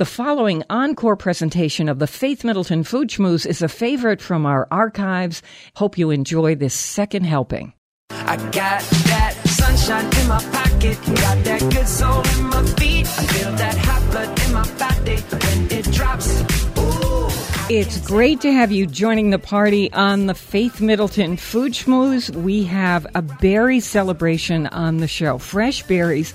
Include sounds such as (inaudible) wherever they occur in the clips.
The following encore presentation of the Faith Middleton Food Schmooze is a favorite from our archives. Hope you enjoy this second helping. I got that sunshine in my pocket, got that good soul in my feet. I feel that hot blood in my body when it drops. Ooh. It's great to have you joining the party on the Faith Middleton Food Schmooze. We have a berry celebration on the show. Fresh berries,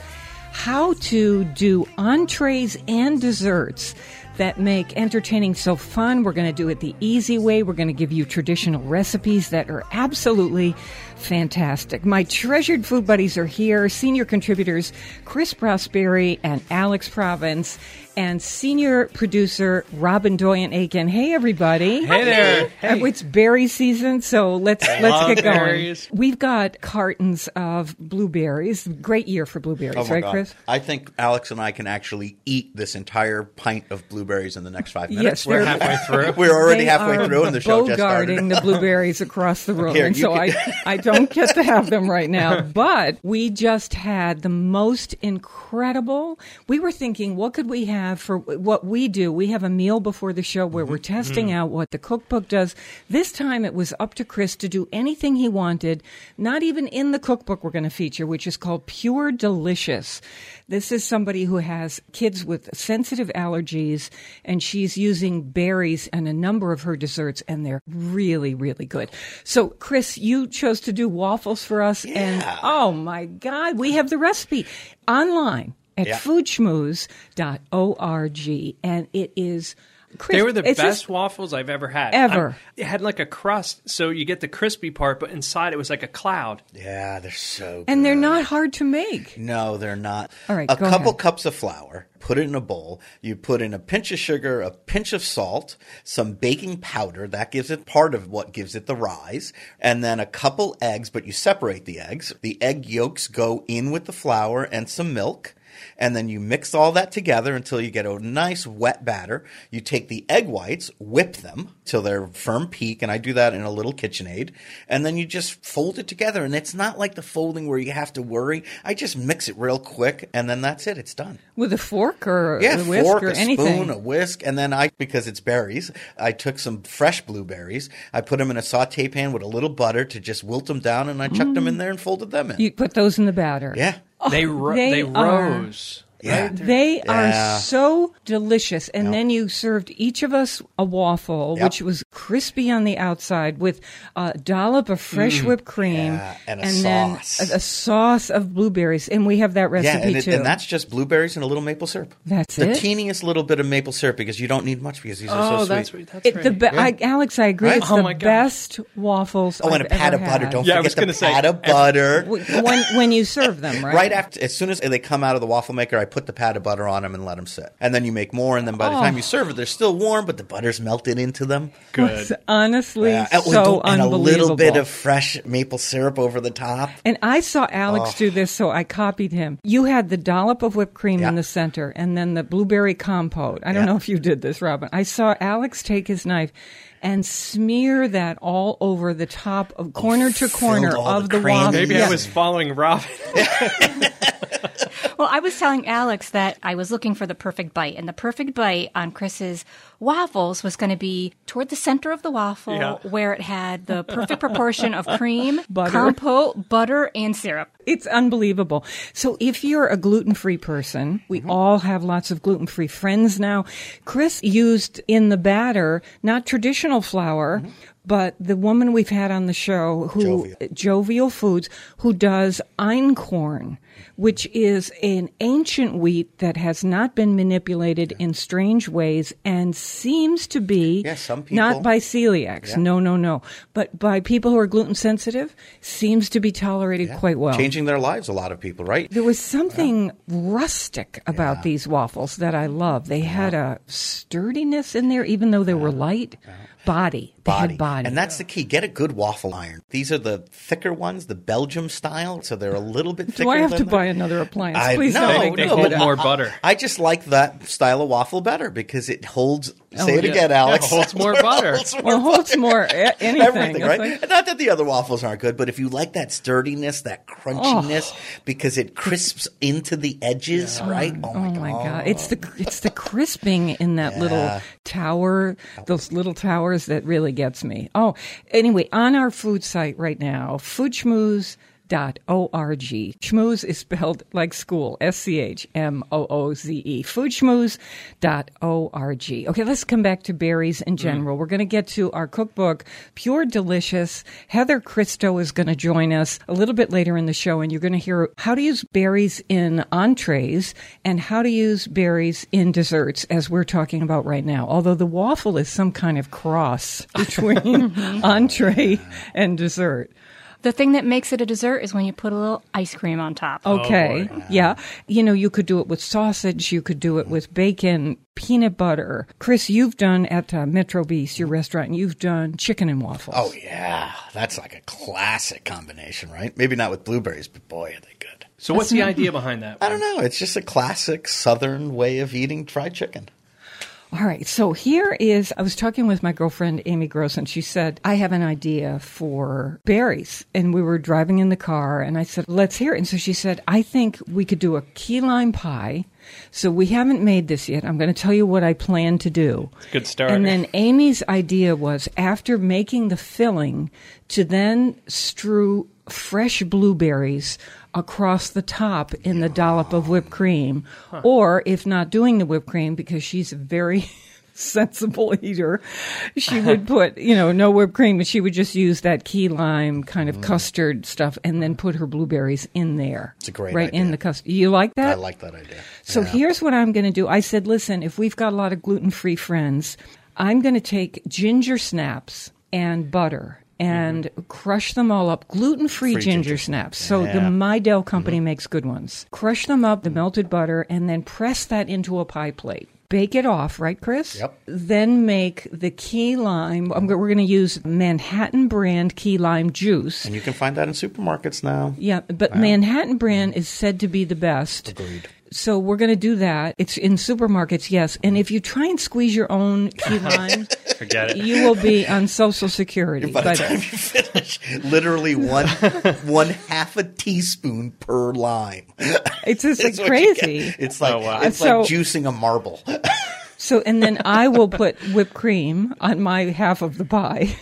how to do entrees and desserts that make entertaining so fun. We're going to do it the easy way. We're going to give you traditional recipes that are absolutely fantastic. My treasured food buddies are here, senior contributors Chris Prosperi and Alex Province, and senior producer Robin Doyon-Aitken. Hey, everybody! Hey there. Uh, It's berry season, so let's let's get going. berries. We've got cartons of blueberries. Great year for blueberries, Oh right, God. Chris? I think Alex and I can actually eat this entire pint of blueberries in the next five minutes. they're- We're halfway through. (laughs) We're already halfway through, and the show just started. the blueberries across the (laughs) room, Here, and so can- I, I don't get to have them right now. (laughs) But we just had the most incredible. We were thinking, what could we have for what we do? We have a meal before the show where we're Mm-hmm. testing out what the cookbook does. This time it was up to Chris to do anything he wanted, not even in the cookbook we're going to feature, which is called Pure Delicious. This is somebody who has kids with sensitive allergies, and she's using berries and a number of her desserts, and they're really, really good. So, Chris, you chose to do waffles for us, and oh my God, we have the recipe online at Yeah. foodschmooze.org, and it is. Chris, They were the it's best just- waffles I've ever had. Ever. I- it had like a crust, so you get the crispy part, but inside it was like a cloud. Yeah, they're so. Good. and they're not hard to make. No, they're not. All right, a go couple ahead. cups of flour. Put it in a bowl. You put in a pinch of sugar, a pinch of salt, some baking powder. That gives it part of what gives it the rise. And then a couple eggs, but you separate the eggs. The egg yolks go in with the flour and some milk. And then you mix all that together until you get a nice wet batter. You take the egg whites, whip them till they're firm peak, and I do that in a little KitchenAid. And then you just fold it together. And it's not like the folding where you have to worry. I just mix it real quick, and then that's it. It's done. With a fork or Yeah, a whisk fork, or a anything. spoon, a whisk, and then I because it's berries. I took some fresh blueberries. I put them in a saute pan with a little butter to just wilt them down, and I chucked them in mm. there and folded them in. you put those in the batter. yeah. They (laughs) ro- they they, rose. Yeah. They Yeah. are so delicious. And then you served each of us a waffle, Yep. which was crispy on the outside with a dollop of fresh whipped cream Mm. Yeah, and a then sauce. a, a sauce of blueberries. And we have that Yeah, recipe and, it, too. and that's just blueberries and a little maple syrup. That's the it? teeniest little bit of maple syrup because you don't need much because these are Oh, so that's sweet. right. That's it, the be- I, Alex, I agree. Right? It's Oh the my gosh. best waffles. Oh, and I've a pat of butter. had. Don't Yeah, I forget was the gonna say, pat of butter. when when you serve them, (laughs) right? Right after, as soon as they come out of the waffle maker, I put the pat of butter on them and let them sit. And then you make more, and then by the Oh. time you serve it, they're still warm, but the butter's melted into them. It's Good. honestly Yeah, and- so and a little bit of fresh maple syrup over the top. And I saw Alex Oh. do this, so I copied him. You had the dollop of whipped cream Yeah. in the center and then the blueberry compote. I don't Yeah. know if you did this, Robin. I saw Alex take his knife and smear that all over the top of corner oh, to corner of the the, waffle. Maybe Yeah. I was following Robin. (laughs) (laughs) Well, I was telling Alex that I was looking for the perfect bite, and the perfect bite on Chris's waffles was going to be toward the center of the waffle, Yeah. where it had the perfect proportion of cream, (laughs) Butter. compote, butter, and syrup. It's unbelievable. So if you're a gluten-free person, we Mm-hmm. all have lots of gluten-free friends now. Chris used in the batter not traditional flour, but the woman we've had on the show who. Jovial. Jovial Foods who does einkorn, which is an ancient wheat that has not been manipulated in strange ways and seems to be Yeah, some not by celiacs. Yeah. No, no, no. But by people who are gluten sensitive seems to be tolerated quite well. Changing their lives, a lot of people, right? There was something rustic about these waffles that I love. They had a sturdiness in there, even though they were light. Body. They had body. And that's the key. Get a good waffle iron. These are the thicker ones, the Belgium style, so they're a little bit (laughs) thicker. Do I have than to the- buy another appliance? I- Please no, don't they make they no, hold that. more butter. I just like that style of waffle better because it holds oh, Say it again, Alex. Yeah, holds more (laughs) butter. Holds more Well, holds more eh, (laughs) a- anything. everything, It's right? like- Not that the other waffles aren't good, but if you like that sturdiness, that crunchiness, Oh. because it crisps into the edges, right? Oh my, Oh god! my god! It's the it's the crisping in that little tower, those little towers that really gets me. Oh, anyway, on our food site right now, foodschmooze. Dot org. Schmooze is spelled like school. S C H M O O Z E. Foodschmooze dot org. Okay, let's come back to berries in mm-hmm. general. We're going to get to our cookbook, Pure Delicious. Heather Christo is going to join us a little bit later in the show, and you're going to hear how to use berries in entrees and how to use berries in desserts, as we're talking about right now. Although the waffle is some kind of cross (laughs) between mm-hmm. entree and dessert. The thing that makes it a dessert is when you put a little ice cream on top. Okay. yeah. You know, you could do it with sausage. You could do it with bacon, peanut butter. Chris, you've done at uh, Metro Bis, your restaurant, you've done chicken and waffles. Oh yeah, that's like a classic combination, right? Maybe not with blueberries, but boy, are they good. So what's the idea behind that? I don't know. It's just a classic Southern way of eating fried chicken. All right. So here is, I was talking with my girlfriend, Amy Gross, and she said, I have an idea for berries. And we were driving in the car, and I said, let's hear it. And so she said, I think we could do a key lime pie. So we haven't made this yet. I'm going to tell you what I plan to do. Good start. And then Amy's idea was after making the filling to then strew fresh blueberries across the top in the dollop of whipped cream. Or if not doing the whipped cream, because she's a very (laughs) sensible eater, she would (laughs) put, you know, no whipped cream, but she would just use that key lime kind of mm. custard stuff and then put her blueberries in there. It's a great Right in the custard. You like that? I like that idea. So Yeah. here's what I'm going to do. I said, listen, if we've got a lot of gluten free friends, I'm going to take ginger snaps and butter and crush them all up. Gluten free ginger, ginger snaps. So the Yeah. Mm-hmm. Mi-Del company makes good ones. Crush them up, the melted butter, and then press that into a pie plate. Bake it off, right, Chris? Yep. Then make the key lime. I'm, we're going to use Manhattan brand key lime juice. And you can find that in supermarkets now. Yeah, but Manhattan brand is said to be the best. Agreed. So we're going to do that. It's in supermarkets, yes. And if you try and squeeze your own key (laughs) lime, Forget it. you will be on Social Security. By the time you finish, literally one (laughs) one half a teaspoon per lime. it's just like (laughs) It's what you get. crazy. It's like Oh, wow. it's So- like juicing a marble. So, and then I will put whipped cream on my half of the pie.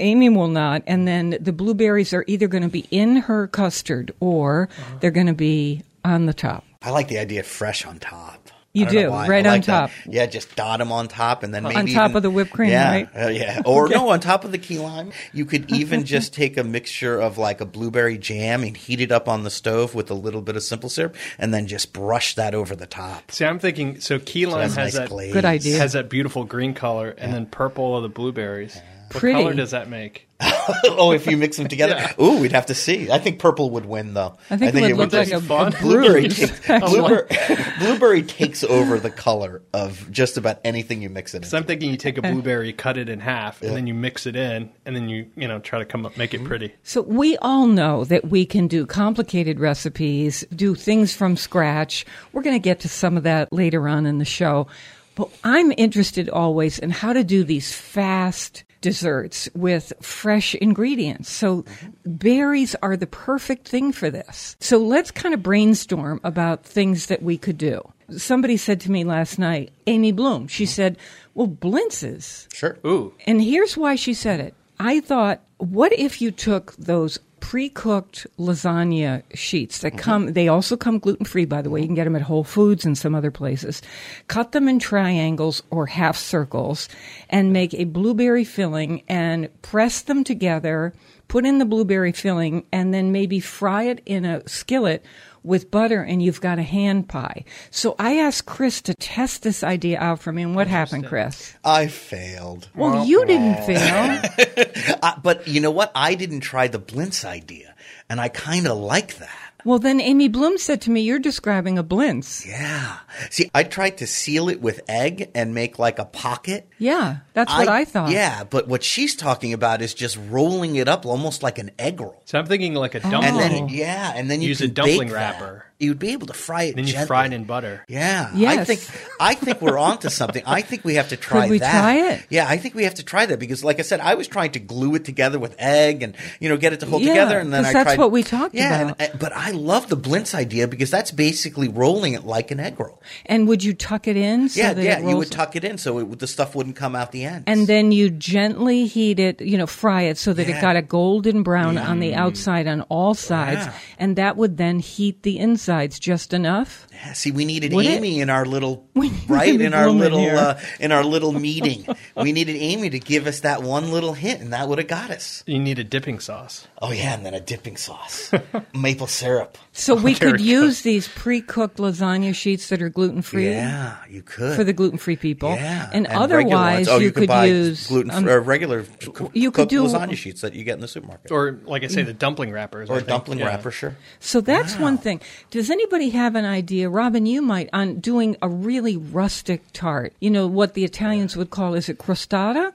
Amy will not. And then the blueberries are either going to be in her custard or Uh-huh. they're going to be on the top. I like the idea of fresh on top. You don't know do, why. I right on like that. top. Yeah, just dot them on top, and then maybe On top even- of the whipped cream, yeah, right? uh, yeah, or no, on top of the key lime. You could even (laughs) just take a mixture of like a blueberry jam and heat it up on the stove with a little bit of simple syrup, and then just brush that over the top. See, I'm thinking so key lime That's has nice that glaze. Good idea. has that beautiful green color, and then purple of the blueberries. What Pretty. color does that make? (laughs) oh, if you mix them together, ooh, we'd have to see. I think purple would win, though. I think, it would look be like a, a Blueberry, takes, (laughs) blueberry, (laughs) blueberry takes over the color of just about anything you mix it in. So. I'm thinking you take a blueberry, cut it in half, and then you mix it in, and then you you know try to come up make Mm-hmm. it pretty. So we all know that we can do complicated recipes, do things from scratch. We're going to get to some of that later on in the show. But I'm interested always in how to do these fast desserts with fresh ingredients. So berries are the perfect thing for this. So let's kind of brainstorm about things that we could do. Somebody said to me last night, Amy Bloom, she said, well, blintzes Sure. Ooh, and here's why she said it. I thought, what if you took those pre-cooked lasagna sheets that mm-hmm. come they also come gluten-free by the way. You can get them at whole foods and some other places. Cut them in triangles or half circles and make a blueberry filling and press them together put in the blueberry filling and then maybe fry it in a skillet with butter and you've got a hand pie. So i asked chris to test this idea out for me. And what happened chris? I failed. well you didn't fail (laughs) Uh, but you know what? I didn't try the Blintz idea, and I kind of like that. Well, then Amy Bloom said to me, You're describing a blintz. Yeah. See, I tried to seal it with egg and make like a pocket. Yeah, that's what I, thought. Yeah, but what she's talking about is just rolling it up almost like an egg roll. so I'm thinking like a dumpling. And then yeah, and then you Use can a dumpling bake that. wrapper. you'd be able to fry it. Then you gently. fry it in butter. Yeah, I think I think we're (laughs) onto something. I think we have to try we that. try it? Yeah, I think we have to try that because, like I said, I was trying to glue it together with egg and you know get it to hold Yeah, together, and then I that's tried. what we talked yeah, about. and- but I love the blintz idea because that's basically rolling it like an egg roll. And would you tuck it in? So yeah, that yeah, it you would tuck it in so it, the stuff wouldn't come out the end. And then you gently heat it, you know, fry it so that Yeah. it got a golden brown on the mm. outside on all sides. Yeah. And that would then heat the insides just enough. Yeah, see, we needed Would it? Amy in our little (laughs) right in our little uh, in our little meeting. we needed Amy to give us that one little hint, and that would have got us. You need a dipping sauce. Oh yeah, and then a dipping sauce, (laughs) maple syrup. So we could it use these pre-cooked lasagna sheets that are gluten-free. Yeah, you could For the gluten-free people, Yeah, and, regular otherwise oh, you, you, could, buy use gluten um, or regular c- you could cooked do- lasagna sheets that you get in the supermarket Or, like I say, the dumpling wrappers. Or think. dumpling Yeah. wrapper. Sure. So that's one thing. Does anybody have an idea, Robin? You might on doing a really rustic tart. You know what the Italians would call is it crostata,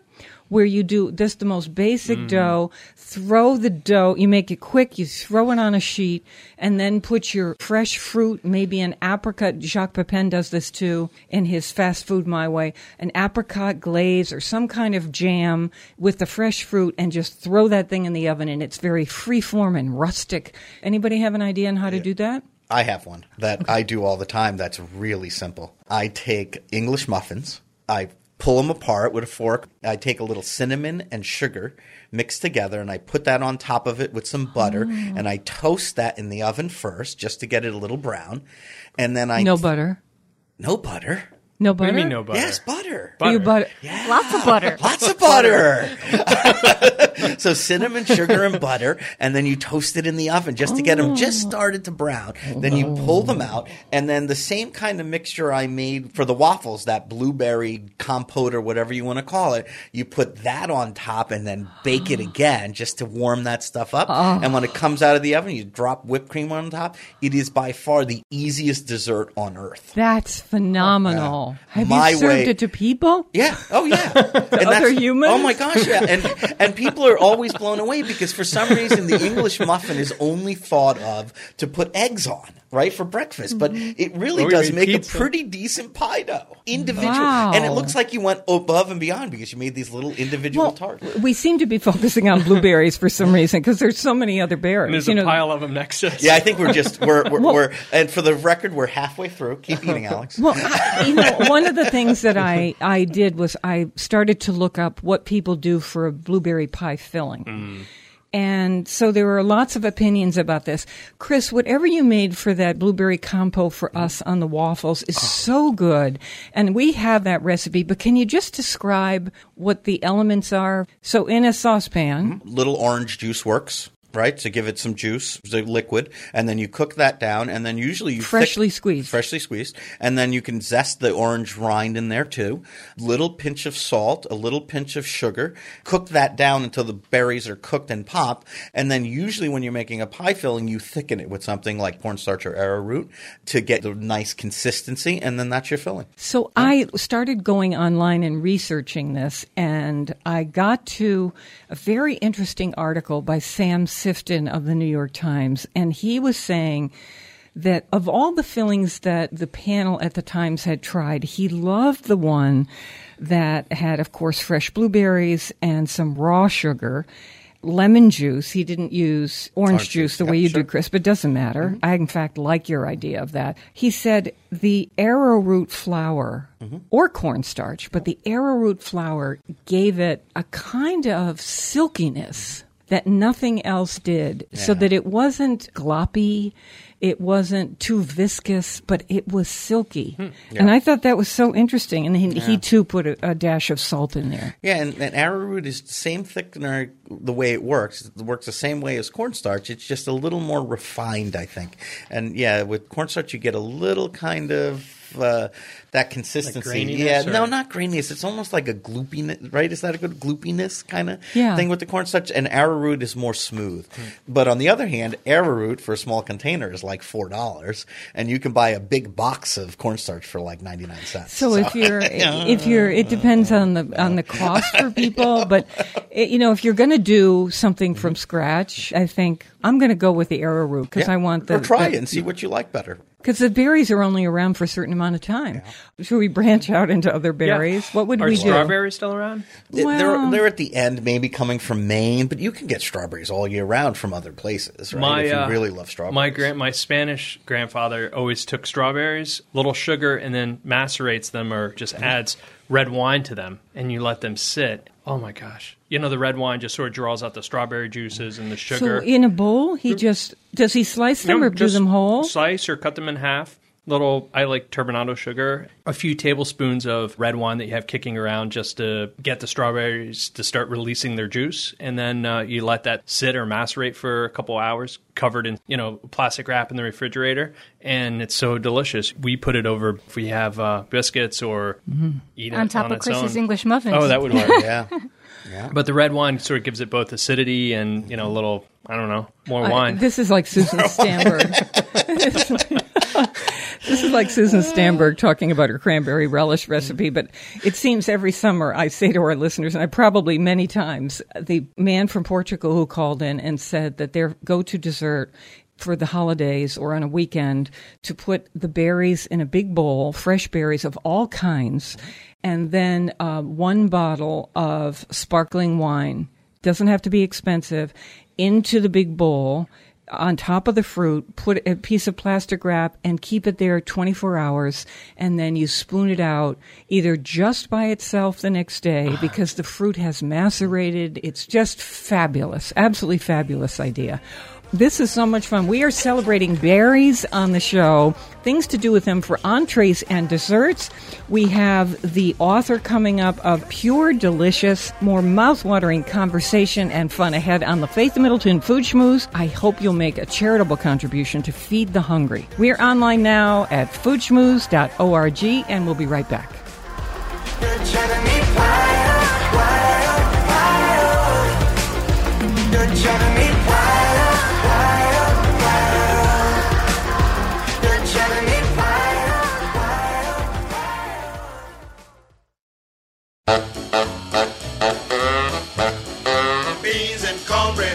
where you do this the most basic mm. dough. Throw the dough. You make it quick. You throw it on a sheet, and then put your fresh fruit, maybe an apricot. Jacques Pepin does this too in his Fast Food My Way. An apricot glaze or some kind of jam with the fresh fruit, and just throw that thing in the oven. And it's very free form and rustic. Anybody have an idea on how to do that? I have one that I do all the time. That's really simple. I take English muffins. I pull them apart with a fork. I take a little cinnamon and sugar mixed together, and I put that on top of it with some butter, oh. and I toast that in the oven first just to get it a little brown, and then I No butter. no butter. No What butter. do you mean no butter? Yes, butter. Do you butter? Lots of butter. Lots of butter. (laughs) so cinnamon, sugar, and butter, and then you toast it in the oven just to get them just oh. started to brown. Then you oh. pull them out, and then the same kind of mixture I made for the waffles, that blueberry compote or whatever you want to call it, you put that on top and then bake it (gasps) again just to warm that stuff up. Ah. And when it comes out of the oven, you drop whipped cream on top. It is by far the easiest dessert on earth. That's phenomenal. Have My you served way- it to people? Yeah. Oh, yeah. (laughs) And other humans? Oh my gosh. Yeah. And and people are always blown away because for some reason the English muffin is only thought of to put eggs on, right, for breakfast. But mm-hmm. it really Or does make pizza. a pretty decent pie dough, individual, Wow. and it looks like you went above and beyond because you made these little individual tarts. we seem to be focusing on blueberries for some (laughs) reason because there's so many other berries. And there's you a know, pile of them next to us. Yeah, I think we're just we're we're, we're and for the record, we're halfway through. Keep eating, (laughs) Alex. Well, I, you know, one of the things that I, I did was I started to look up what people do for a blueberry pie filling. Mm. And so there were lots of opinions about this. Chris, whatever you made for that blueberry compo for us on the waffles is ah. so good. And we have that recipe, but can you just describe what the elements are? So in a saucepan, mm-hmm. little orange juice works, right? To give it some juice, the liquid, and then you cook that down, and then usually you Freshly thick- squeezed. freshly squeezed, and then you can zest the orange rind in there too. Little pinch of salt, a little pinch of sugar. Cook that down until the berries are cooked and pop, and then usually when you're making a pie filling, you thicken it with something like cornstarch or arrowroot to get the nice consistency, and then that's your filling. So I started going online and researching this, and I got to a very interesting article by Sam Sifton of the New York Times, and he was saying that of all the fillings that the panel at the Times had tried, he loved the one that had, of course, fresh blueberries and some raw sugar. Lemon juice. He didn't use orange, Orange juice the yeah, way you sure. do, Chris, but it doesn't matter. Mm-hmm. I, in fact, like your idea of that. He said the arrowroot flour mm-hmm. or cornstarch, but the arrowroot flour gave it a kind of silkiness that nothing else did, so that it wasn't gloppy. It wasn't too viscous, but it was silky. Hmm, and I thought that was so interesting. And he, he too put a, a dash of salt in there. Yeah, and, and arrowroot is the same thickener the way it works. It works the same way as cornstarch. It's just a little more refined, I think. And yeah, with cornstarch, you get a little kind of uh, that consistency. graininess, yeah, no, not graininess. It's almost like a gloopiness, right? Is that a good gloopiness kind of Yeah. thing with the cornstarch? And arrowroot is more smooth. Hmm. But on the other hand, arrowroot for a small container is like four dollars, and you can buy a big box of cornstarch for like ninety nine cents. So if you're (laughs) if you're it depends on the on the cost for people, (laughs) but it, you know if you're going to do something from scratch, I think I'm going to go with the arrowroot because Yeah. I want the or try the- it and see what you like better. Because the berries are only around for a certain amount of time. Should we branch out into other berries? What would Are we do? Are strawberries still around? Well- they're they're at the end, maybe coming from Maine, but you can get strawberries all year round from other places, right? My if you uh, really love strawberries. My grand, my Spanish grandfather always took strawberries, little sugar, and then macerates them or just Mm-hmm. adds red wine to them, and you let them sit. Oh my gosh! You know the red wine just sort of draws out the strawberry juices and the sugar. so sugar. in a bowl, he just does he slice them No, or do them whole? Slice or cut them in half. Little, I like turbinado sugar. A few tablespoons of red wine that you have kicking around just to get the strawberries to start releasing their juice, and then uh, you let that sit or macerate for a couple hours, covered in you know plastic wrap in the refrigerator, and it's so delicious. We put it over if we have uh, biscuits or eat it On top of its Chris's own. English muffins. Oh, that would work. (laughs) yeah, Yeah. but the red wine sort of gives it both acidity and you know a little I don't know more I- wine. this is like Susan (laughs) Stamberg. (laughs) this is like Susan Stamberg talking about her cranberry relish recipe. But it seems every summer I say to our listeners, and I probably many times, the man from Portugal who called in and said that their go-to dessert for the holidays or on a weekend to put the berries in a big bowl, fresh berries of all kinds, and then uh, one bottle of sparkling wine. Doesn't have to be expensive. Into the big bowl on top of the fruit, put a piece of plastic wrap and keep it there 24 hours. And then you spoon it out either just by itself the next day ah. because the fruit has macerated. It's just fabulous. Absolutely fabulous idea. This is so much fun. We are celebrating berries on the show, things to do with them for entrees and desserts. We have the author coming up of Pure Delicious, more mouthwatering conversation and fun ahead on the Faith Middleton Food Schmooze. I hope you'll make a charitable contribution to feed the hungry. We're online now at foodschmooze.org and we'll be right back.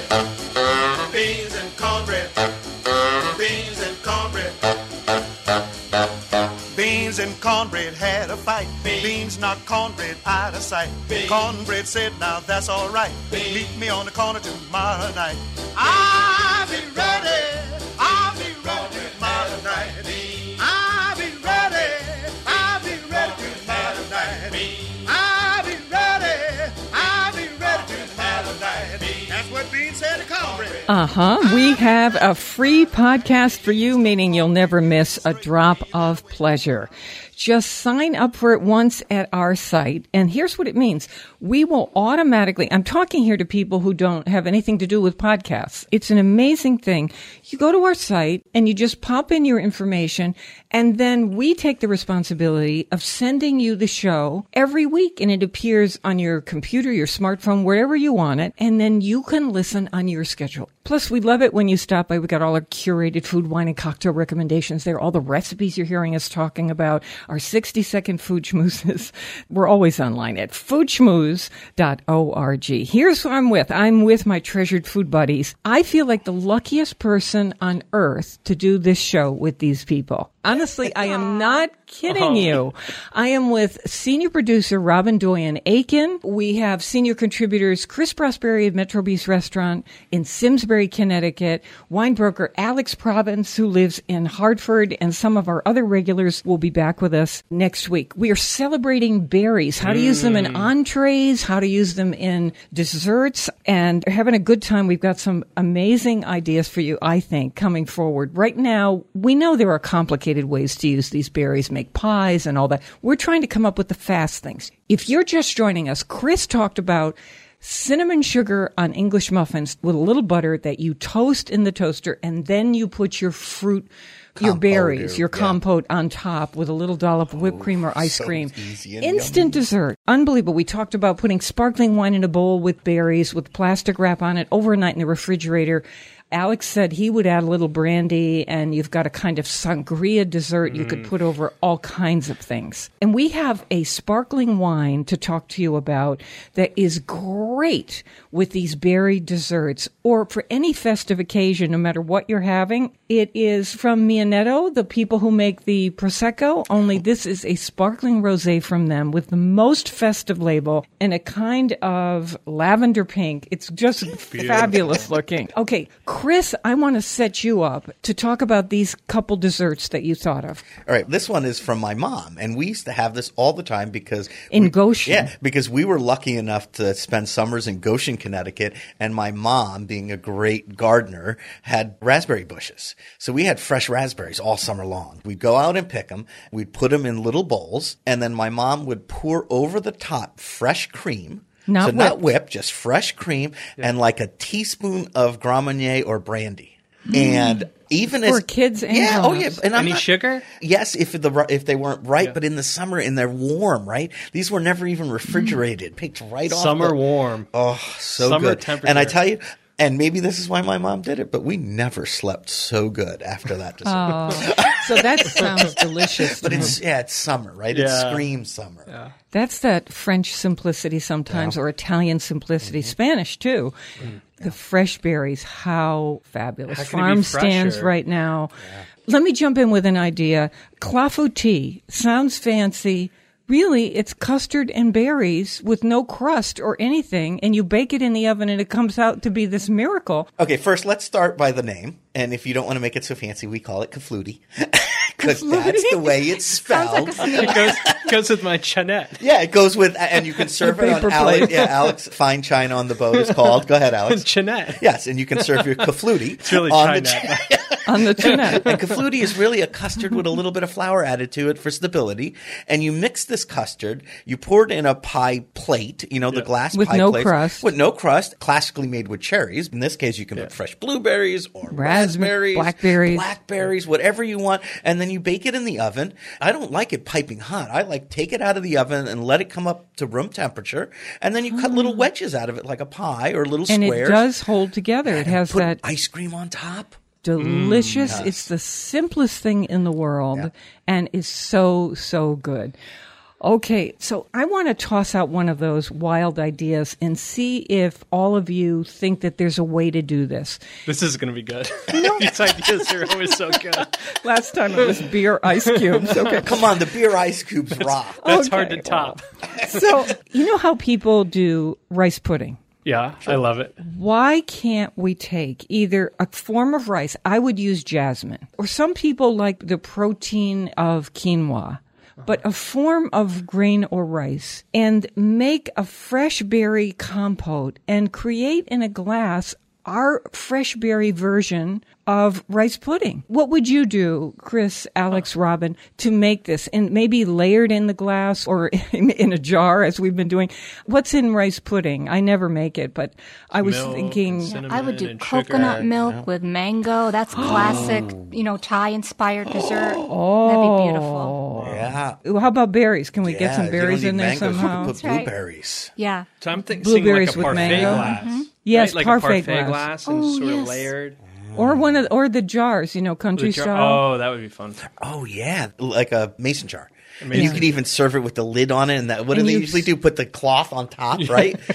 Cornbread. Beans and cornbread. Beans and cornbread. Beans and cornbread had a fight. Beans knocked cornbread out of sight. Cornbread said, now that's all right. Meet me on the corner tomorrow night. I'll be ready. What Beans to cornbread. Uh huh. We have a free podcast for you, meaning you'll never miss a drop of pleasure. Just sign up for it once at our site. And here's what it means. We will automatically, I'm talking here to people who don't have anything to do with podcasts. It's an amazing thing. You go to our site and you just pop in your information and then we take the responsibility of sending you the show every week and it appears on your computer, your smartphone, wherever you want it. And then you can listen on your schedule. Plus, we love it when you stop by. We got all our curated food, wine, and cocktail recommendations there. All the recipes you're hearing us talking about, our 60 second food schmoozes. (laughs) We're always online at foodschmooze.org. Here's who I'm with. I'm with my treasured food buddies. I feel like the luckiest person on earth to do this show with these people. Honestly, I am not kidding oh. you. I am with senior producer Robin Doyon-Aitken. We have senior contributors Chris Prosperi of Metro Bis Restaurant in Simsbury, Connecticut, wine broker Alex Province, who lives in Hartford, and some of our other regulars will be back with us next week. We are celebrating berries, how to use them in mm. entrees, how to use them in desserts, and having a good time. We've got some amazing ideas for you, I think, coming forward. Right now, we know there are complicated ways to use these berries, make pies and all that. We're trying to come up with the fast things. If you're just joining us, Chris talked about cinnamon sugar on English muffins with a little butter that you toast in the toaster and then you put your fruit your compote berries, or- your yeah. compote on top with a little dollop of whipped cream or ice so cream. Instant dessert. Unbelievable. We talked about putting sparkling wine in a bowl with berries with plastic wrap on it overnight in the refrigerator. Alex said he would add a little brandy, and you've got a kind of sangria dessert you could mm. put over all kinds of things. And we have a sparkling wine to talk to you about that is great with these berry desserts or for any festive occasion, no matter what you're having. It is from Mionetto, the people who make the Prosecco, only this is a sparkling rosé from them with the most festive label and a kind of lavender pink. It's just fabulous looking. Okay, Chris, I want to set you up to talk about these couple desserts that you thought of. All right, this one is from my mom, and we used to have this all the time because In we- Goshen. Yeah, because we were lucky enough to spend summers in Goshen, Connecticut, and my mom, being a great gardener, had raspberry bushes. So we had fresh raspberries all summer long. We'd go out and pick them. We'd put them in little bowls, and then my mom would pour over the top fresh cream. Not so not whipped. whipped, just fresh cream and like a teaspoon of Grand Marnier or brandy. Mm. And even For as kids and yeah, oh yeah, and Any not- sugar? Yes, if the if they weren't ripe, but in the summer and they're warm, right? These were never even mm. refrigerated, picked right off. Summer warm. Oh, so Summer good. temperature. And I tell you, and maybe this is why my mom did it, but we never slept so good after that dessert. Oh, so that sounds delicious. but it's yeah, it's summer, right? It screams summer. That's that French simplicity sometimes, or Italian simplicity, Mm-hmm. Spanish too. The fresh berries, how fabulous! How can it be Farm stands right now. Let me jump in with an idea. Clafouti sounds fancy. Really, it's custard and berries with no crust or anything, and you bake it in the oven, and it comes out to be this miracle. Okay, first let's start by the name, and if you don't want to make it so fancy, we call it kafluti (laughs) because that's the way it's (laughs) spelled. It goes goes with my Chinette. yeah, it goes with, and you can (laughs) serve it on Alex. Yeah, Alex Fine China on the boat is called. Go ahead, Alex. (laughs) Chinette. Yes, and you can serve your kafluti It's really on the Chinette. On the tuna. And kafluti is really a custard with a little bit of flour added to it for stability. And you mix this custard, you pour it in a pie plate, you know, the glass With pie no plates. crust. With no crust, classically made with cherries. In this case, you can put fresh blueberries or Raspberry- raspberries, blackberries. blackberries, whatever you want. And then you bake it in the oven. I don't like it piping hot. I like take it out of the oven and let it come up to room temperature. And then you cut little wedges out of it like a pie or little Mm. and squares. it does hold together. It has that ice cream on top. delicious. It's the simplest thing in the world Yeah. and is so, so good. Okay, so I want to toss out one of those wild ideas and see if all of you think that there's a way to do this. This is going to be good. (laughs) (laughs) These ideas are always so good. Last time it was beer ice cubes. (laughs) Okay. Come on, the beer ice cubes rock. That's hard to top. So, you know how people do rice pudding? Yeah, I love it. why can't we take either a form of rice? I would use jasmine, or some people like the protein of quinoa, but a form of grain or rice, and make a fresh berry compote and create in a glass our fresh berry version of rice pudding. What would you do, Chris, Alex, Robin, to make this and maybe layered in the glass or in, in a jar as we've been doing? What's in rice pudding? I never make it, but I was Milk thinking I would do coconut sugar. milk with mango. That's classic, (gasps) you know, Thai inspired dessert. Oh. That'd be beautiful. Yeah. How about berries? Can we get some if you don't berries need in there mangoes, you somehow? can put right. blueberries. Yeah. So I'm thinking Blueberries like a with parfait mango. glass. Mm-hmm. Yes, right? like parfait a parfait glass. glass, and Oh, sort of yes. layered. Or one of the, or the jars, you know, country jar- style. Oh, that would be fun. Oh yeah, like a mason jar. And you mason could even serve it with the lid on it. And that, what And do they usually s- do? Put the cloth on top, right? (laughs)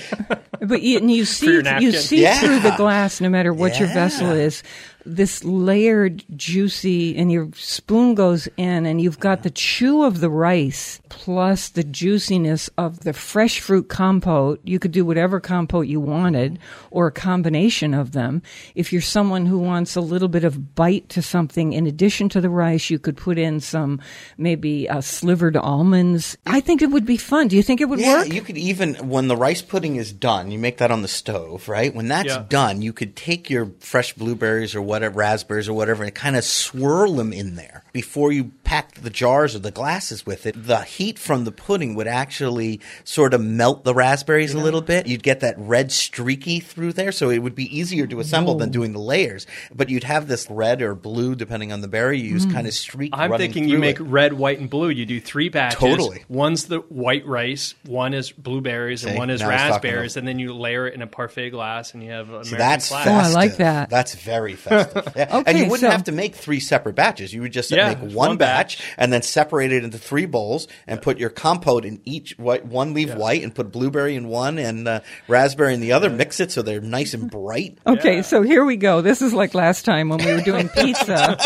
But you, and you see you see Yeah. through the glass, no matter what your vessel is. This layered, juicy, and your spoon goes in, and you've got the chew of the rice plus the juiciness of the fresh fruit compote. You could do whatever compote you wanted, or a combination of them. If you're someone who wants a little bit of bite to something, in addition to the rice, you could put in some maybe uh, slivered almonds. I think it would be fun. Do you think it would work? yeah, work? you could even when the rice pudding is done, you make that on the stove, right? When that's Yeah. done, you could take your fresh blueberries or whatever, raspberries or whatever, and kind of swirl them in there before you pack the jars or the glasses with it. The heat from the pudding would actually sort of melt the raspberries a little bit. You'd get that red streaky through there, so it would be easier to assemble than doing the layers. But you'd have this red or blue, depending on the berry you use, hmm. kind of streak. I'm running thinking you make it. red, white, and blue. You do three batches. Totally. One's the white rice, one is blueberries, and one is now I was talking raspberries, and then you layer it in a parfait glass, and you have American See, that's flag. Oh, I like that. That's very festive. Yeah. (laughs) and you wouldn't so- have to make three separate batches. You would just Yeah, make one, one batch, batch. and then separate it into three bowls and put your compote in each white, one leave white and put blueberry in one and uh, raspberry in the other. Mix it so they're nice and bright. Okay, so here we go. This is like last time when we were doing (laughs) pizza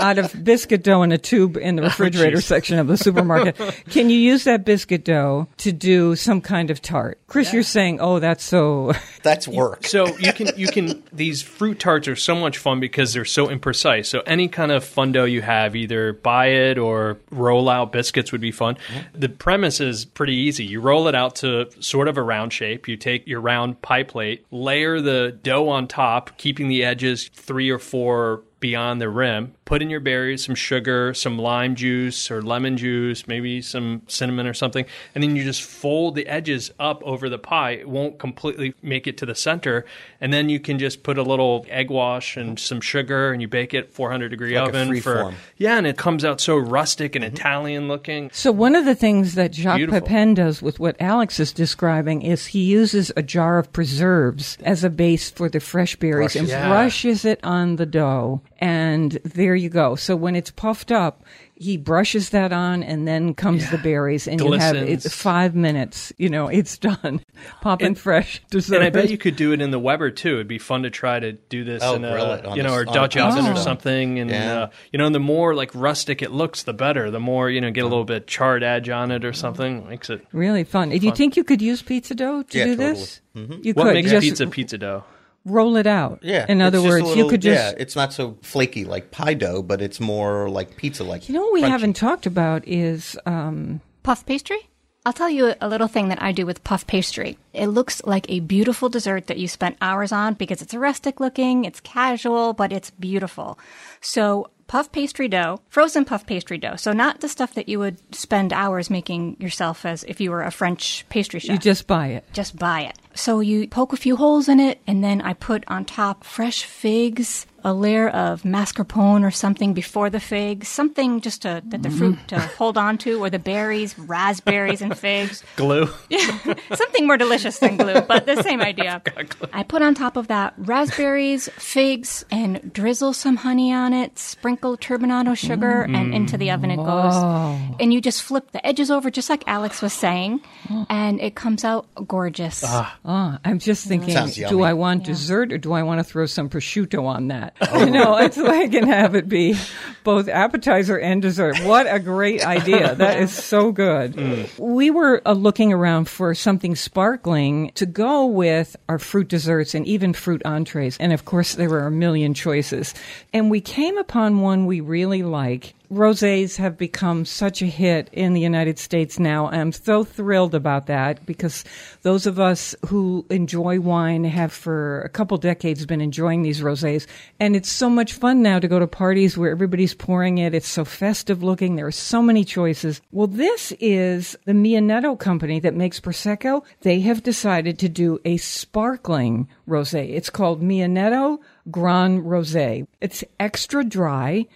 out of biscuit dough in a tube in the oh, refrigerator jeez. section of the supermarket. (laughs) Can you use that biscuit dough to do some kind of tart? Chris, you're saying, oh, that's so. (laughs) That's work. So you can you can these fruit tarts are so much fun because they're so imprecise. So any kind of fun dough you have, either buy it or roll out biscuits would be fun. Mm-hmm. The premise is pretty easy. You roll it out to sort of a round shape. You take your round pie plate, layer the dough on top, keeping the edges three or four beyond the rim. Put in your berries, some sugar, some lime juice or lemon juice, maybe some cinnamon or something, and then you just fold the edges up over the pie. It won't completely make it to the center, and then you can just put a little egg wash and some sugar, and you bake it 400 degree Like a oven free for form. yeah, and it comes out so rustic and mm-hmm. Italian looking. So one of the things that Jacques Beautiful. Pepin does with what Alex is describing is he uses a jar of preserves as a base for the fresh berries and Brushes. Yeah. brushes it on the dough. And there you go. So when it's puffed up, he brushes that on and then comes the berries and you have it's five minutes, you know, it's done. (laughs) Popping And- fresh dessert. And I bet you could do it in the Weber too. It'd be fun to try to do this Oh, in grill a it on you know the- or a Dutch oven or something. And Yeah. uh, you know, and the more like rustic it looks, the better. The more you know, get a little bit charred edge on it or something makes it. really fun. Do you think you could use pizza dough to Yeah, do totally. this? You What could makes just pizza pizza dough? Roll it out. Yeah. In other just a words, you could just Yeah, it's not so flaky like pie dough, but it's more like pizza like. You know what we crunchy. haven't talked about is um, Puff pastry? I'll tell you a little thing that I do with puff pastry. It looks like a beautiful dessert that you spent hours on because it's rustic looking, it's casual, but it's beautiful. So, puff pastry dough, frozen puff pastry dough. So, not the stuff that you would spend hours making yourself as if you were a French pastry chef you just buy it. just buy it. So you poke a few holes in it, and then I put on top fresh figs, a layer of mascarpone or something before the figs, something just to, that the fruit to hold on to, or the berries, raspberries and figs, (laughs) Glue. Yeah, (laughs) something more delicious than glue, but the same (laughs) idea. I put on top of that raspberries, figs, and drizzle some honey on it, sprinkle turbinado sugar, and into the oven it goes. And you just flip the edges over, just like Alex was saying, and it comes out gorgeous. Ah, I'm just thinking, do. I want dessert or do I want to throw some prosciutto on that? You know, it's like and have it be both appetizer and dessert. What a great idea. (laughs) That is so good. We were uh, looking around for something sparkling to go with our fruit desserts and even fruit entrees. And of course, there were a million choices. And we came upon one we really like. Rosés have become such a hit in the United States now. I'm so thrilled about that because those of us who enjoy wine have for a couple decades been enjoying these rosés. And it's so much fun now to go to parties where everybody's pouring it. It's so festive looking. There are so many choices. Well, this is the Mionetto company that makes Prosecco. They have decided to do a sparkling rosé. It's called Mionetto Grand Rosé. It's extra dry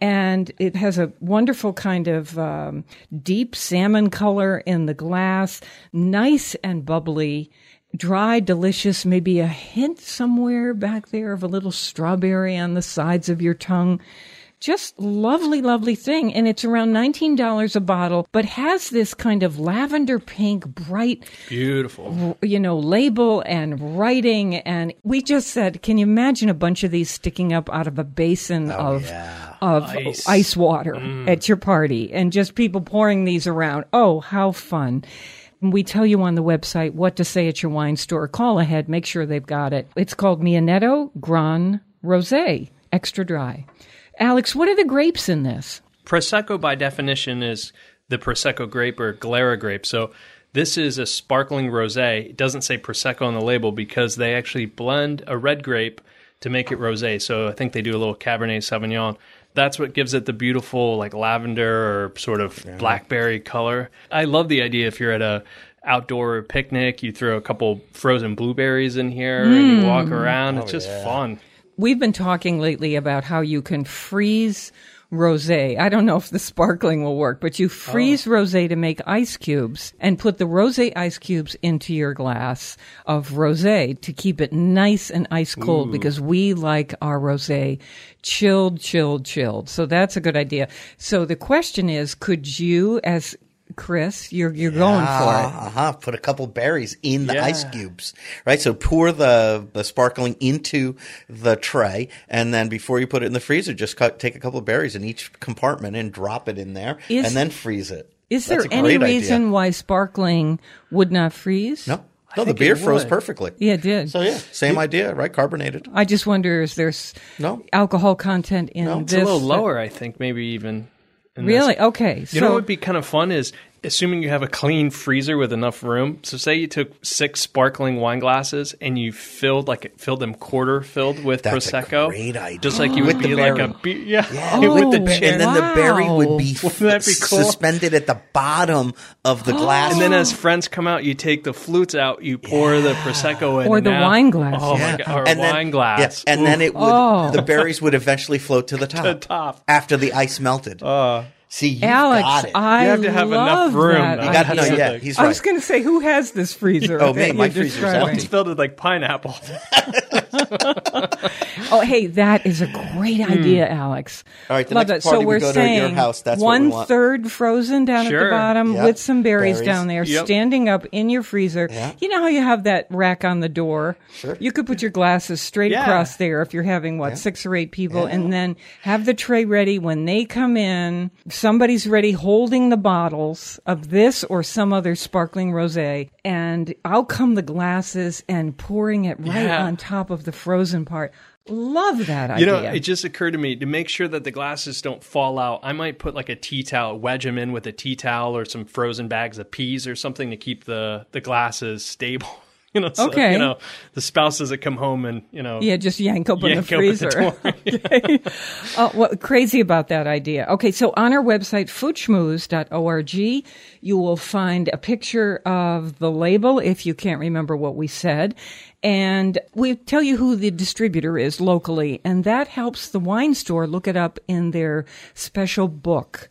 and it has a wonderful kind of um, deep salmon color in the glass, nice and bubbly, dry, delicious, maybe a hint somewhere back there of a little strawberry on the sides of your tongue. Just lovely, lovely thing. And it's around $19 a bottle, but has this kind of lavender pink, bright, Beautiful. you know, label and writing. And we just said, can you imagine a bunch of these sticking up out of a basin oh, of, of ice. Ice. water mm. at your party and just people pouring these around? Oh, how fun. We tell you on the website what to say at your wine store. Call ahead, make sure they've got it. It's called Mionetto Gran Rosé, extra dry. Alex, what are the grapes in this? Prosecco, by definition, is the Prosecco grape or Glera grape. So this is a sparkling rosé. It doesn't say Prosecco on the label because they actually blend a red grape to make it rosé. So I think they do a little Cabernet Sauvignon. That's what gives it the beautiful like lavender or sort of blackberry color. I love the idea if you're at a outdoor picnic, you throw a couple frozen blueberries in here and you mm. walk around. Oh, it's just fun. We've been talking lately about how you can freeze rosé. I don't know if the sparkling will work, but you oh. freeze rosé to make ice cubes and put the rosé ice cubes into your glass of rosé to keep it nice and ice cold because we like our rosé chilled, chilled, chilled. So that's a good idea. So the question is, could you as Chris, you're you're going for it. Uh huh. Put a couple berries in the Yeah. ice cubes, right? So pour the the sparkling into the tray, and then before you put it in the freezer, just cut, take a couple of berries in each compartment and drop it in there, Is- and then freeze it. Is That's there a any great idea. reason why sparkling would not freeze? No, no, the beer froze would. perfectly. Yeah, it did. So yeah, same idea, right? Carbonated. I just wonder is there's No. alcohol content in No. this? It's a little lower, I think, maybe even. Really? Okay. So You know what would be kind of fun is assuming you have a clean freezer with enough room. So say you took six sparkling wine glasses and you filled like filled them quarter filled with That's a prosecco. great idea. Just like you would the be like a beer. Yeah. Yeah, Oh, with the oh, wow. and then the berry would be (laughs) Wouldn't that be cool? suspended at the bottom of the glass. And then as friends come out, you take the flutes out, you pour the prosecco in, Or the now- wine glass. Oh Yeah. my god, or and then, wine glass. yeah, and then it would Oh. the berries would eventually float to the (laughs) top. the top. after the ice melted. Uh. See, you Alex, got it. I You have to have enough love room. that You got no, idea. yeah, he's I was going to say, who has this freezer? (laughs) Oh, that me, my you're freezer's describing? empty. It's filled with like pineapple. (laughs) Oh, hey, that is a great idea, Alex. Hmm. All right, the Love next that. party so we we're go to your saying house, that's what we want. third frozen down at the bottom Yep. with some berries, Berries. down there, Yep. standing up in your freezer. Yeah. You know how you have that rack on the door? Sure. You could put your glasses straight Yeah. across there if you're having what six or eight people, and then have the tray ready when they come in. Somebody's ready holding the bottles of this or some other sparkling rosé, and out come the glasses and pouring it right Yeah. on top of the frozen part. Love that idea. You know, it just occurred to me to make sure that the glasses don't fall out. I might put like a tea towel, wedge them in with a tea towel or some frozen bags of peas or something to keep the the glasses stable. (laughs) You know, so, Okay. You know, the spouses doesn't come home and you know. Yeah, just yank open Yank the open the freezer. (laughs) (laughs) okay. Oh, what crazy about that idea? Okay, so on our website, foodschmooze.org, you will find a picture of the label if you can't remember what we said. And we tell you who the distributor is locally, and that helps the wine store look it up in their special book.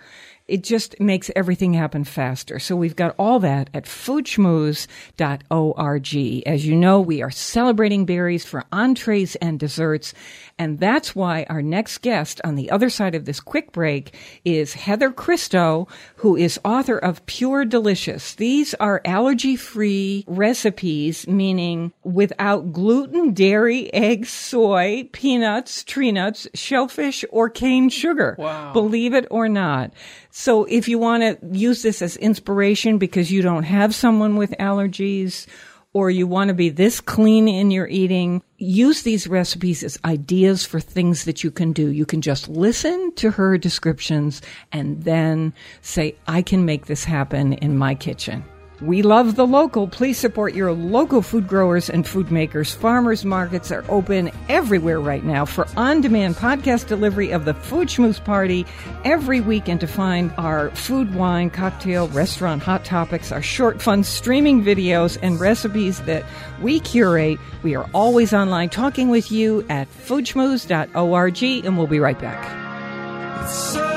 It just makes everything happen faster. So we've got all that at foodschmooze.org. As you know, we are celebrating berries for entrees and desserts. And that's why our next guest on the other side of this quick break is Heather Christo, who is author of Pure Delicious. These are allergy free recipes, meaning without gluten, dairy, eggs, soy, peanuts, tree nuts, shellfish, or cane sugar. Wow. Believe it or not. So if you want to use this as inspiration because you don't have someone with allergies or you want to be this clean in your eating, use these recipes as ideas for things that you can do. You can just listen to her descriptions and then say, I can make this happen in my kitchen. We love the local. Please support your local food growers and food makers. Farmers markets are open everywhere right now for on demand podcast delivery of the Food Schmooze Party every week and to find our food, wine, cocktail, restaurant hot topics, our short, fun streaming videos, and recipes that we curate. We are always online talking with you at foodschmooze.org, and we'll be right back.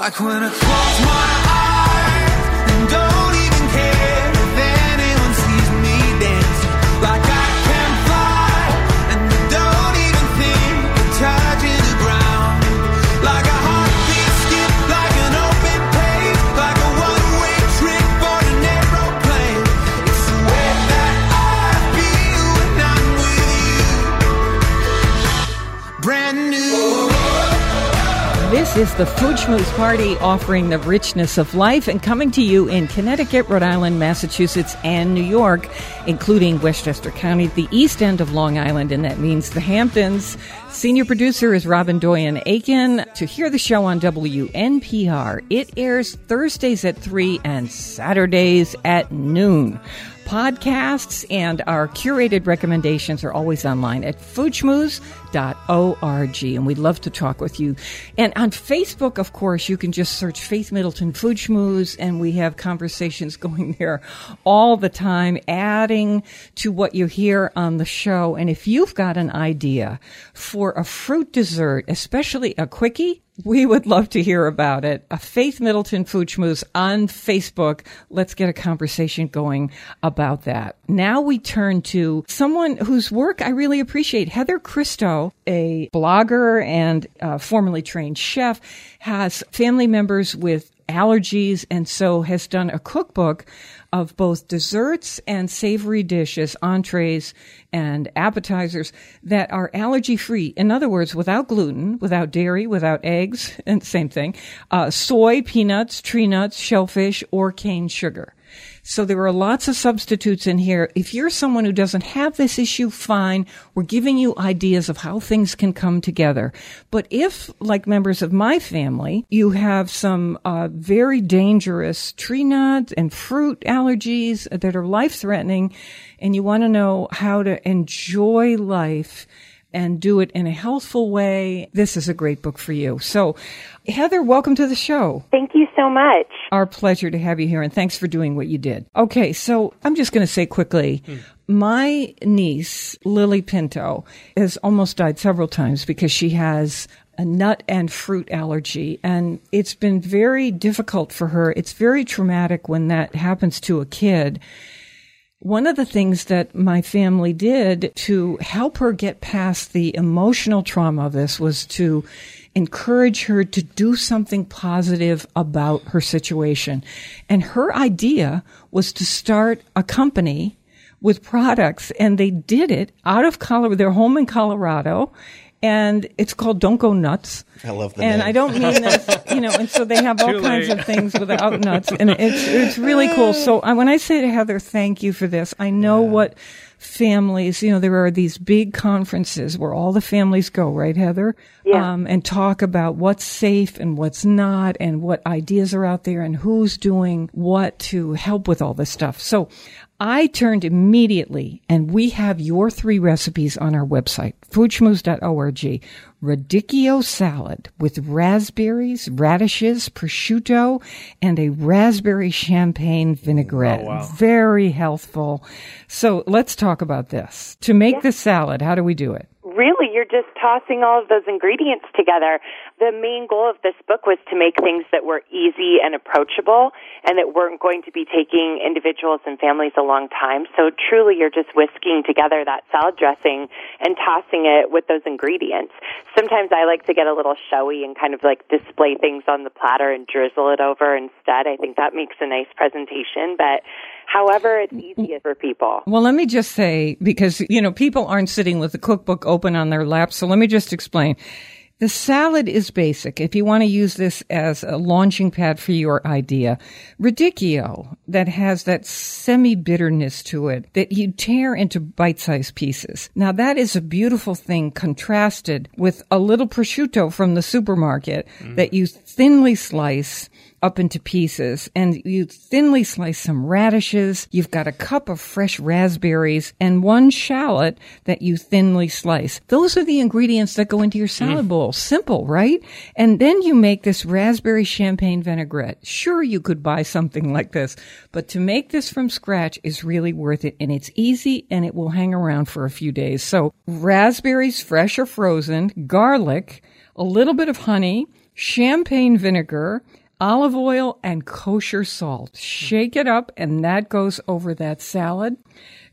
Like when I close my eyes This is the Food Schmooze Party offering the richness of life and coming to you in Connecticut, Rhode Island, Massachusetts, and New York, including Westchester County, the east end of Long Island, and that means the Hamptons. Senior producer is Robin Doyon-Aitken. To hear the show on WNPR, it airs Thursdays at 3 and Saturdays at noon. Podcasts and our curated recommendations are always online at foodschmooze.org. And we'd love to talk with you. And on Facebook, of course, you can just search Faith Middleton Food Schmooze, and we have conversations (laughs) going there all the time, adding to what you hear on the show. And if you've got an idea for a fruit dessert, especially a quickie, we would love to hear about it. A Faith Middleton Food on Facebook. Let's get a conversation going about that. Now we turn to someone whose work I really appreciate. Heather Christo, a blogger and formerly trained chef, has family members with allergies and so has done a cookbook of both desserts and savory dishes, entrees and appetizers that are allergy free. In other words, without gluten, without dairy, without eggs, and (laughs) same thing, uh, soy, peanuts, tree nuts, shellfish, or cane sugar. So there are lots of substitutes in here. If you're someone who doesn't have this issue, fine. We're giving you ideas of how things can come together. But if, like members of my family, you have some uh, very dangerous tree nut and fruit allergies that are life threatening, and you want to know how to enjoy life and do it in a healthful way, this is a great book for you. So, Heather, welcome to the show. Thank you so much. Our pleasure to have you here, and thanks for doing what you did. Okay, so I'm just going to say quickly hmm. my niece, Lily Pinto, has almost died several times because she has a nut and fruit allergy, and it's been very difficult for her. It's very traumatic when that happens to a kid. One of the things that my family did to help her get past the emotional trauma of this was to encourage her to do something positive about her situation. And her idea was to start a company with products and they did it out of Colorado, their home in Colorado. And it's called Don't Go Nuts. I love the And name. I don't mean (laughs) this, you know, and so they have all Too kinds late. of things without nuts. And it's, it's really cool. So I, when I say to Heather, thank you for this, I know what families, you know, there are these big conferences where all the families go, right, Heather? Yeah. Um, and talk about what's safe and what's not and what ideas are out there and who's doing what to help with all this stuff. So I turned immediately and we have your three recipes on our website, foodschmooze.org. Radicchio salad with raspberries, radishes, prosciutto, and a raspberry champagne vinaigrette. Oh, wow. Very healthful. So let's talk about this. To make the salad, how do we do it? Really, you're just tossing all of those ingredients together. The main goal of this book was to make things that were easy and approachable and that weren't going to be taking individuals and families a long time. So truly, you're just whisking together that salad dressing and tossing it with those ingredients. Sometimes I like to get a little showy and kind of like display things on the platter and drizzle it over instead. I think that makes a nice presentation, but however it's easiest for people. Well, let me just say, because, you know, people aren't sitting with the cookbook open on their lap. So let me just explain. The salad is basic. If you want to use this as a launching pad for your idea, radicchio that has that semi bitterness to it that you tear into bite sized pieces. Now that is a beautiful thing contrasted with a little prosciutto from the supermarket mm. that you thinly slice up into pieces and you thinly slice some radishes. You've got a cup of fresh raspberries and one shallot that you thinly slice. Those are the ingredients that go into your salad mm. bowl. Simple, right? And then you make this raspberry champagne vinaigrette. Sure, you could buy something (laughs) like this, but to make this from scratch is really worth it and it's easy and it will hang around for a few days. So raspberries, fresh or frozen, garlic, a little bit of honey, champagne vinegar, olive oil and kosher salt. Shake it up and that goes over that salad.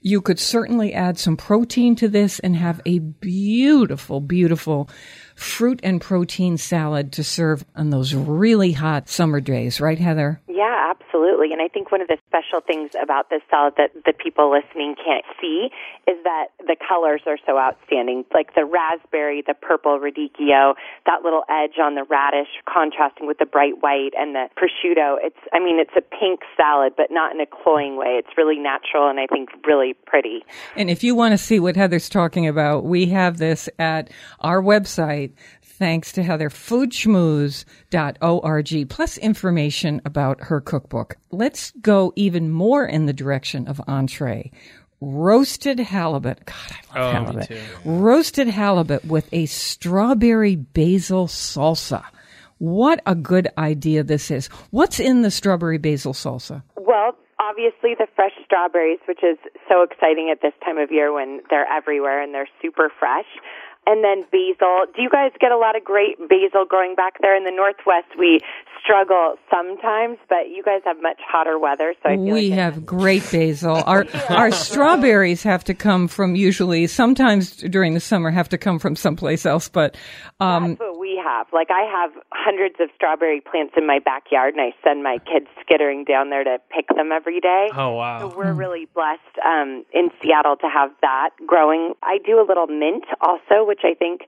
You could certainly add some protein to this and have a beautiful, beautiful fruit and protein salad to serve on those really hot summer days, right, Heather? Yeah, absolutely. And I think one of the special things about this salad that the people listening can't see is that the colors are so outstanding. Like the raspberry, the purple radicchio, that little edge on the radish contrasting with the bright white and the prosciutto. It's, I mean, it's a pink salad, but not in a cloying way. It's really natural and I think really pretty. And if you want to see what Heather's talking about, we have this at our website. Thanks to Heather, foodschmooze.org, plus information about her cookbook. Let's go even more in the direction of entree. Roasted halibut. God, I love Oh, me halibut. too. Roasted halibut with a strawberry basil salsa. What a good idea this is. What's in the strawberry basil salsa? Well, obviously the fresh strawberries, which is so exciting at this time of year when they're everywhere and they're super fresh. And then basil. Do you guys get a lot of great basil growing back there in the Northwest? We struggle sometimes, but you guys have much hotter weather, so I feel We like have great basil. Our (laughs) our strawberries have to come from usually sometimes during the summer have to come from someplace else, but um That's what we have. Like I have hundreds of strawberry plants in my backyard, and I send my kids skittering down there to pick them every day. Oh wow. So we're really blessed um, in Seattle to have that growing. I do a little mint also, which I think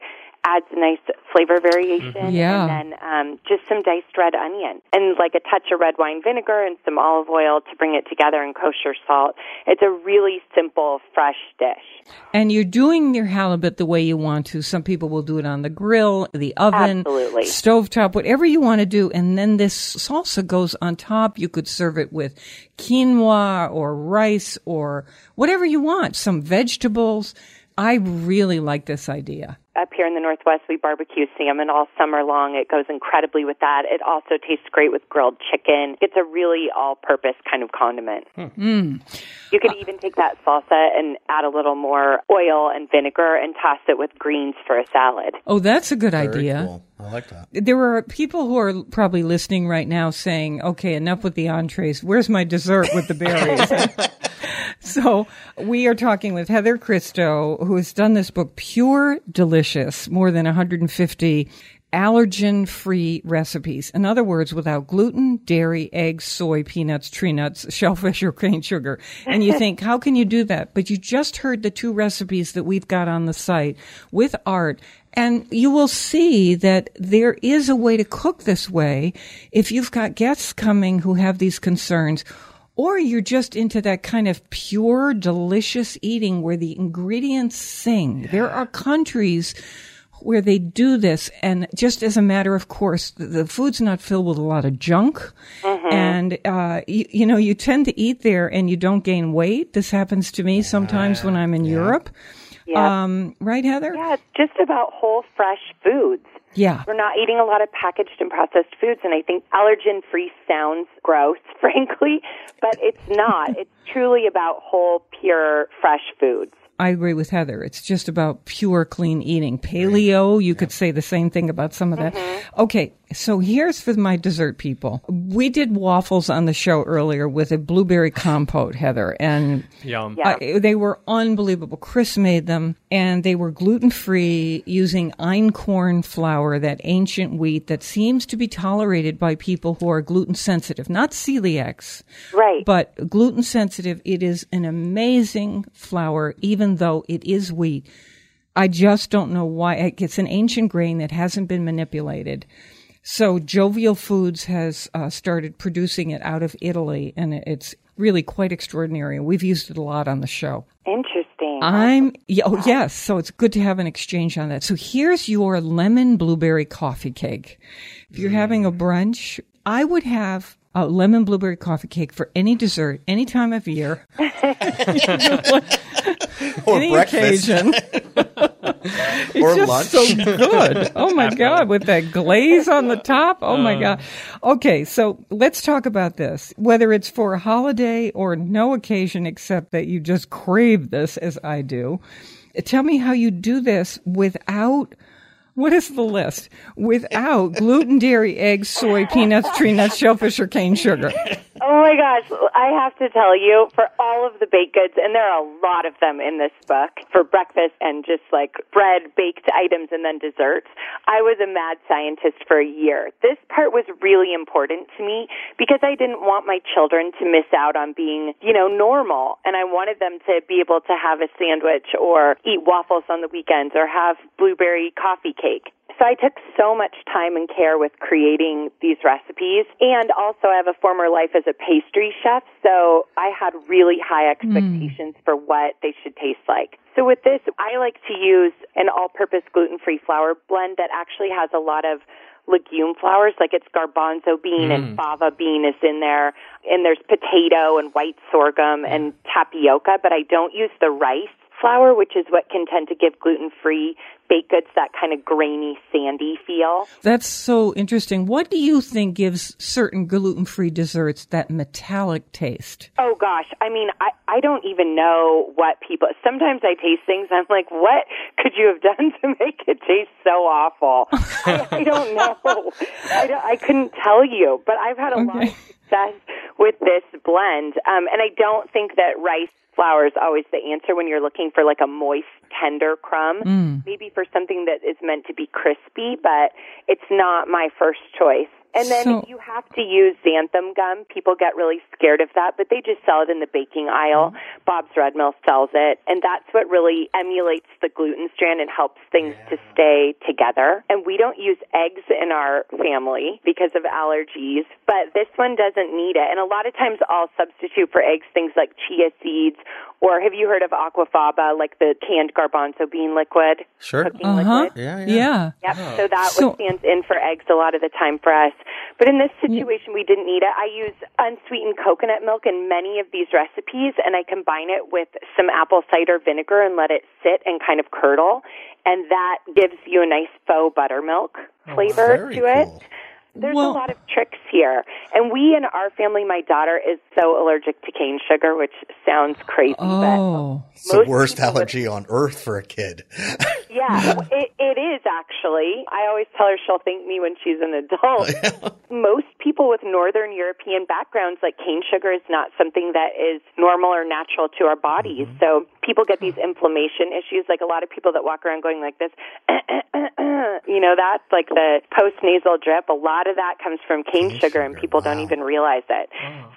adds a nice flavor variation. Yeah. And then um, just some diced red onion and like a touch of red wine vinegar and some olive oil to bring it together and kosher salt. It's a really simple, fresh dish. and you're doing your halibut the way you want to. Some people will do it on the grill, the oven, Absolutely. stovetop, whatever you want to do. And then this salsa goes on top. You could serve it with quinoa or rice or whatever you want, some vegetables. I really like this idea. Up here in the Northwest, we barbecue salmon all summer long. It goes incredibly with that. It also tastes great with grilled chicken. It's a really all-purpose kind of condiment. Hmm. Mm. You could uh, even take that salsa and add a little more oil and vinegar and toss it with greens for a salad. Oh, that's a good Very idea. cool. I like that. There are people who are probably listening right now saying, okay, enough with the entrees. Where's my dessert with the berries? (laughs) (laughs) so we are talking with Heather Christo, who has done this book, Pure Delicious, more than 150 allergen free recipes. In other words, without gluten, dairy, eggs, soy, peanuts, tree nuts, (laughs) shellfish, or cane sugar. And you think, how can you do that? But you just heard the two recipes that we've got on the site with art. And you will see that there is a way to cook this way if you've got guests coming who have these concerns or you're just into that kind of pure, delicious eating where the ingredients sing. There are countries where they do this, and just as a matter of course, the, the food's not filled with a lot of junk, and uh, you, you know you tend to eat there and you don't gain weight. This happens to me sometimes when I'm in Europe. Yeah. Um, right, Heather? yeah, just about whole, fresh foods. Yeah. We're not eating a lot of packaged and processed foods, and I think allergen free sounds gross, (laughs) frankly, but it's not. it's truly about whole, pure, fresh foods. I agree with Heather. It's just about pure, clean eating. Paleo, you could say the same thing about some of that. Mm-hmm. Okay, so here's for my dessert people. We did waffles on the show earlier with a blueberry compote, Heather, and Yum. Yeah. uh, they were unbelievable. Chris made them, and they were gluten free using einkorn flour, that ancient wheat that seems to be tolerated by people who are gluten sensitive, not celiacs, Right. but gluten sensitive. It is an amazing flour, even though it is wheat. I just don't know why. It's an ancient grain that hasn't been manipulated. So Jovial Foods has uh, started producing it out of Italy, and it's really quite extraordinary. We've used it a lot on the show. Interesting. I'm oh yes, so it's good to have an exchange on that. So here's your lemon blueberry coffee cake. If you're having a brunch, I would have a lemon blueberry coffee cake for any dessert, any time of year, (laughs) Or any breakfast. occasion. (laughs) or just lunch. so good. (laughs) Oh my God, with that glaze on the top. Oh my uh. God. Okay, so let's talk about this. Whether it's for a holiday or no occasion except that you just crave this as I do. Tell me how you do this without what is the list? Without gluten, dairy, eggs, soy, peanuts, tree nuts, shellfish, or cane sugar. Oh my gosh, I have to tell you, for all of the baked goods, and there are a lot of them in this book, for breakfast and just like bread, baked items, and then desserts, I was a mad scientist for a year. This part was really important to me because I didn't want my children to miss out on being, you know, normal. And I wanted them to be able to have a sandwich or eat waffles on the weekends or have blueberry coffee cake. So I took so much time and care with creating these recipes. And also I have a former life as a pastry chef, so I had really high hmm. expectations for what they should taste like. So with this, I like to use an all-purpose gluten-free flour blend that actually has a lot of legume flours, like it's garbanzo bean and hmm. fava bean is in there, and there's potato and white sorghum and hmm. tapioca, but I don't use the rice flour, which is what can tend to give gluten-free baked goods that kind of grainy, sandy feel. That's so interesting. What do you think gives certain gluten free desserts that metallic taste? Oh gosh, I mean, I I don't even know what people. Sometimes I taste things, and I'm like, what could you have done (laughs) to make it taste so awful? (laughs) I, I don't know. I don't, I couldn't tell you, but I've had a lot of success with this blend, um, and I don't think that rice flour is always the answer when you're looking for like a moist, tender crumb. Mm. Maybe for something that is meant to be crispy, but it's not my first choice. And then So- you have to use xanthan gum. People get really scared of that, but they just sell it in the baking aisle. Bob's Red Mill sells it, and that's what really emulates the gluten strand and helps things to stay together. And we don't use eggs in our family because of allergies, but this one doesn't need it. And a lot of times I'll substitute for eggs things like chia seeds or have you heard of aquafaba, like the canned garbanzo bean liquid? Sure. Cooking Uh huh. liquid? Yeah, yeah. Yep. So that So- one stands in for eggs a lot of the time for us. But in this situation, we didn't need it. I use unsweetened coconut milk in many of these recipes, and I combine it with some apple cider vinegar and let it sit and kind of curdle. And that gives you a nice faux buttermilk oh, flavor Very to it. cool. There's Well- a lot of tricks here. And we in our family, my daughter is so allergic to cane sugar, which sounds crazy, but Oh. It's the worst people would- allergy on earth for a kid. (laughs) Yeah, it, it is actually. I always tell her she'll thank me when she's an adult. (laughs) Most people with Northern European backgrounds, like cane sugar, is not something that is normal or natural to our bodies. Mm-hmm. So people get these inflammation issues. Like a lot of people that walk around going like this, (coughs) you know, that's like the post nasal drip. A lot of that comes from cane, sugar, and sugar, people don't even realize it.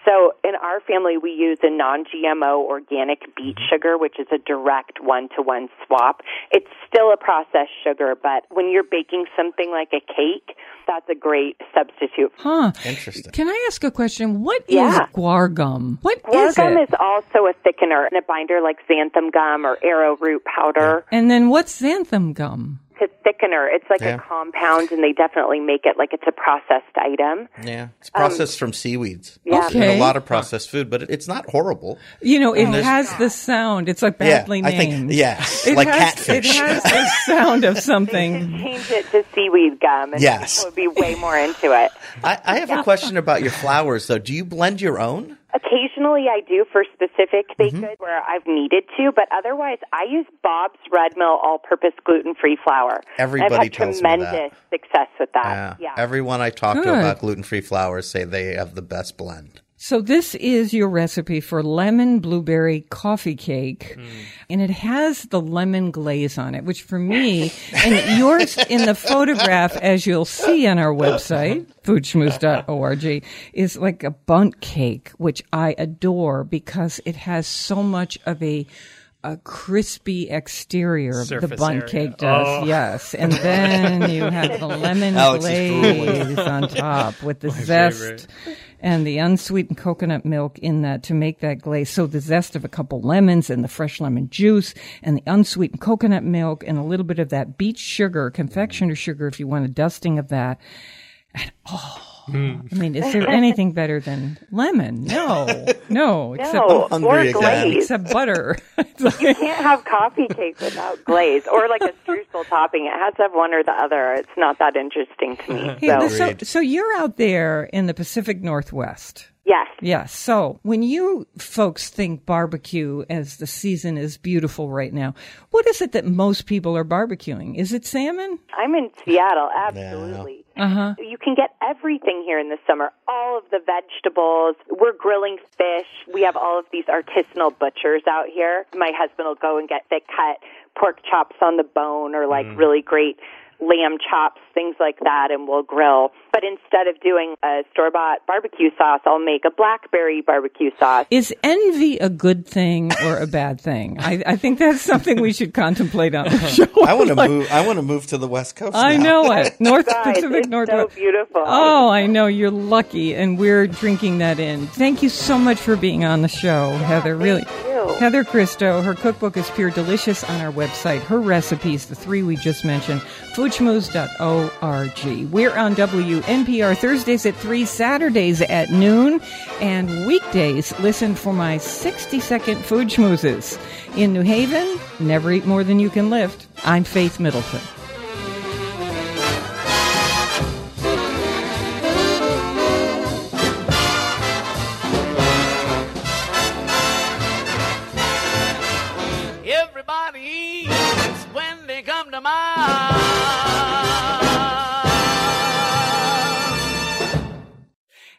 So in our family, we use a non-GMO organic beet mm-hmm. sugar, which is a direct one-to-one swap. It's still a processed sugar, but when you're baking something like a cake, that's a great substitute. Huh. Interesting. Can I ask a question? What is Yeah. guar gum? What Guar is gum it? is also a thickener and a binder like xanthan gum or arrowroot powder. and then what's xanthan gum? It's a thickener. It's like Yeah. a compound, and they definitely make it like it's a processed item. Yeah. It's processed from seaweeds. Um, yeah. In Okay. a lot of processed food, but it- it's not horrible. You know, it has the sound. It's like badly yeah, I named. think yes, It like has, catfish. It has the (laughs) sound of Just something. change it to seaweed gum, and Yes. people would be way more into it. I, I have a question about your flours, though. Do you blend your own? Occasionally, I do for specific baked Mm-hmm. goods where I've needed to, but otherwise, I use Bob's Red Mill all-purpose gluten-free flour. Everybody I've had tells me that. tremendous success with that. Yeah. yeah. Everyone I talk to about gluten-free flours say they have the best blend. So this is your recipe for lemon blueberry coffee cake, hmm. and it has the lemon glaze on it, which for me and yours in the photograph, as you'll see on our website foodschmooze.org, is like a Bundt cake, which I adore because it has so much of a a crispy exterior of the Surface bun area. cake does, Oh. yes. And then you have the (laughs) lemon Alex glaze on (laughs) top with the zest favorite. and the unsweetened coconut milk in that to make that glaze. So the zest of a couple lemons and the fresh lemon juice and the unsweetened coconut milk and a little bit of that beet sugar, confectioner sugar, if you want a dusting of that. And oh, Mm. I mean, is there anything better than lemon? No, (laughs) no, except no, hungry or again. glaze. except butter. (laughs) You can't have coffee cake without glaze or like a streusel topping. It has to have one or the other. It's not that interesting to me. Hey, So, so, so you're out there in the Pacific Northwest. yes. Yes. So when you folks think barbecue as the season is beautiful right now, what is it that most people are barbecuing? Is it salmon? I'm in Seattle, absolutely. Uh huh. You can get everything here in the summer. All of the vegetables. We're grilling fish. We have all of these artisanal butchers out here. My husband will go and get thick cut pork chops on the bone or like really great lamb chops, things like that, and we'll grill. But instead of doing a store bought barbecue sauce, I'll make a blackberry barbecue sauce. Is envy a good thing or a bad thing? I, I think that's something we should contemplate on the (laughs) show. I want to (laughs) move. I want to move to the West Coast. I now. know it. (laughs) North Guys, Pacific it's Northwest. so beautiful. Oh, I know. You're lucky, and we're drinking that in. Thank you so much for being on the show, Heather. Really. you. Heather Christo, her cookbook is pure delicious on our website. Her recipes, the three we just mentioned, foodschmooze.org. We're on WNPR Thursdays at 3, Saturdays at noon, and weekdays, listen for my 60 second food schmoozes. In New Haven, never eat more than you can lift. I'm Faith Middleton. Everybody eats when they come to mind.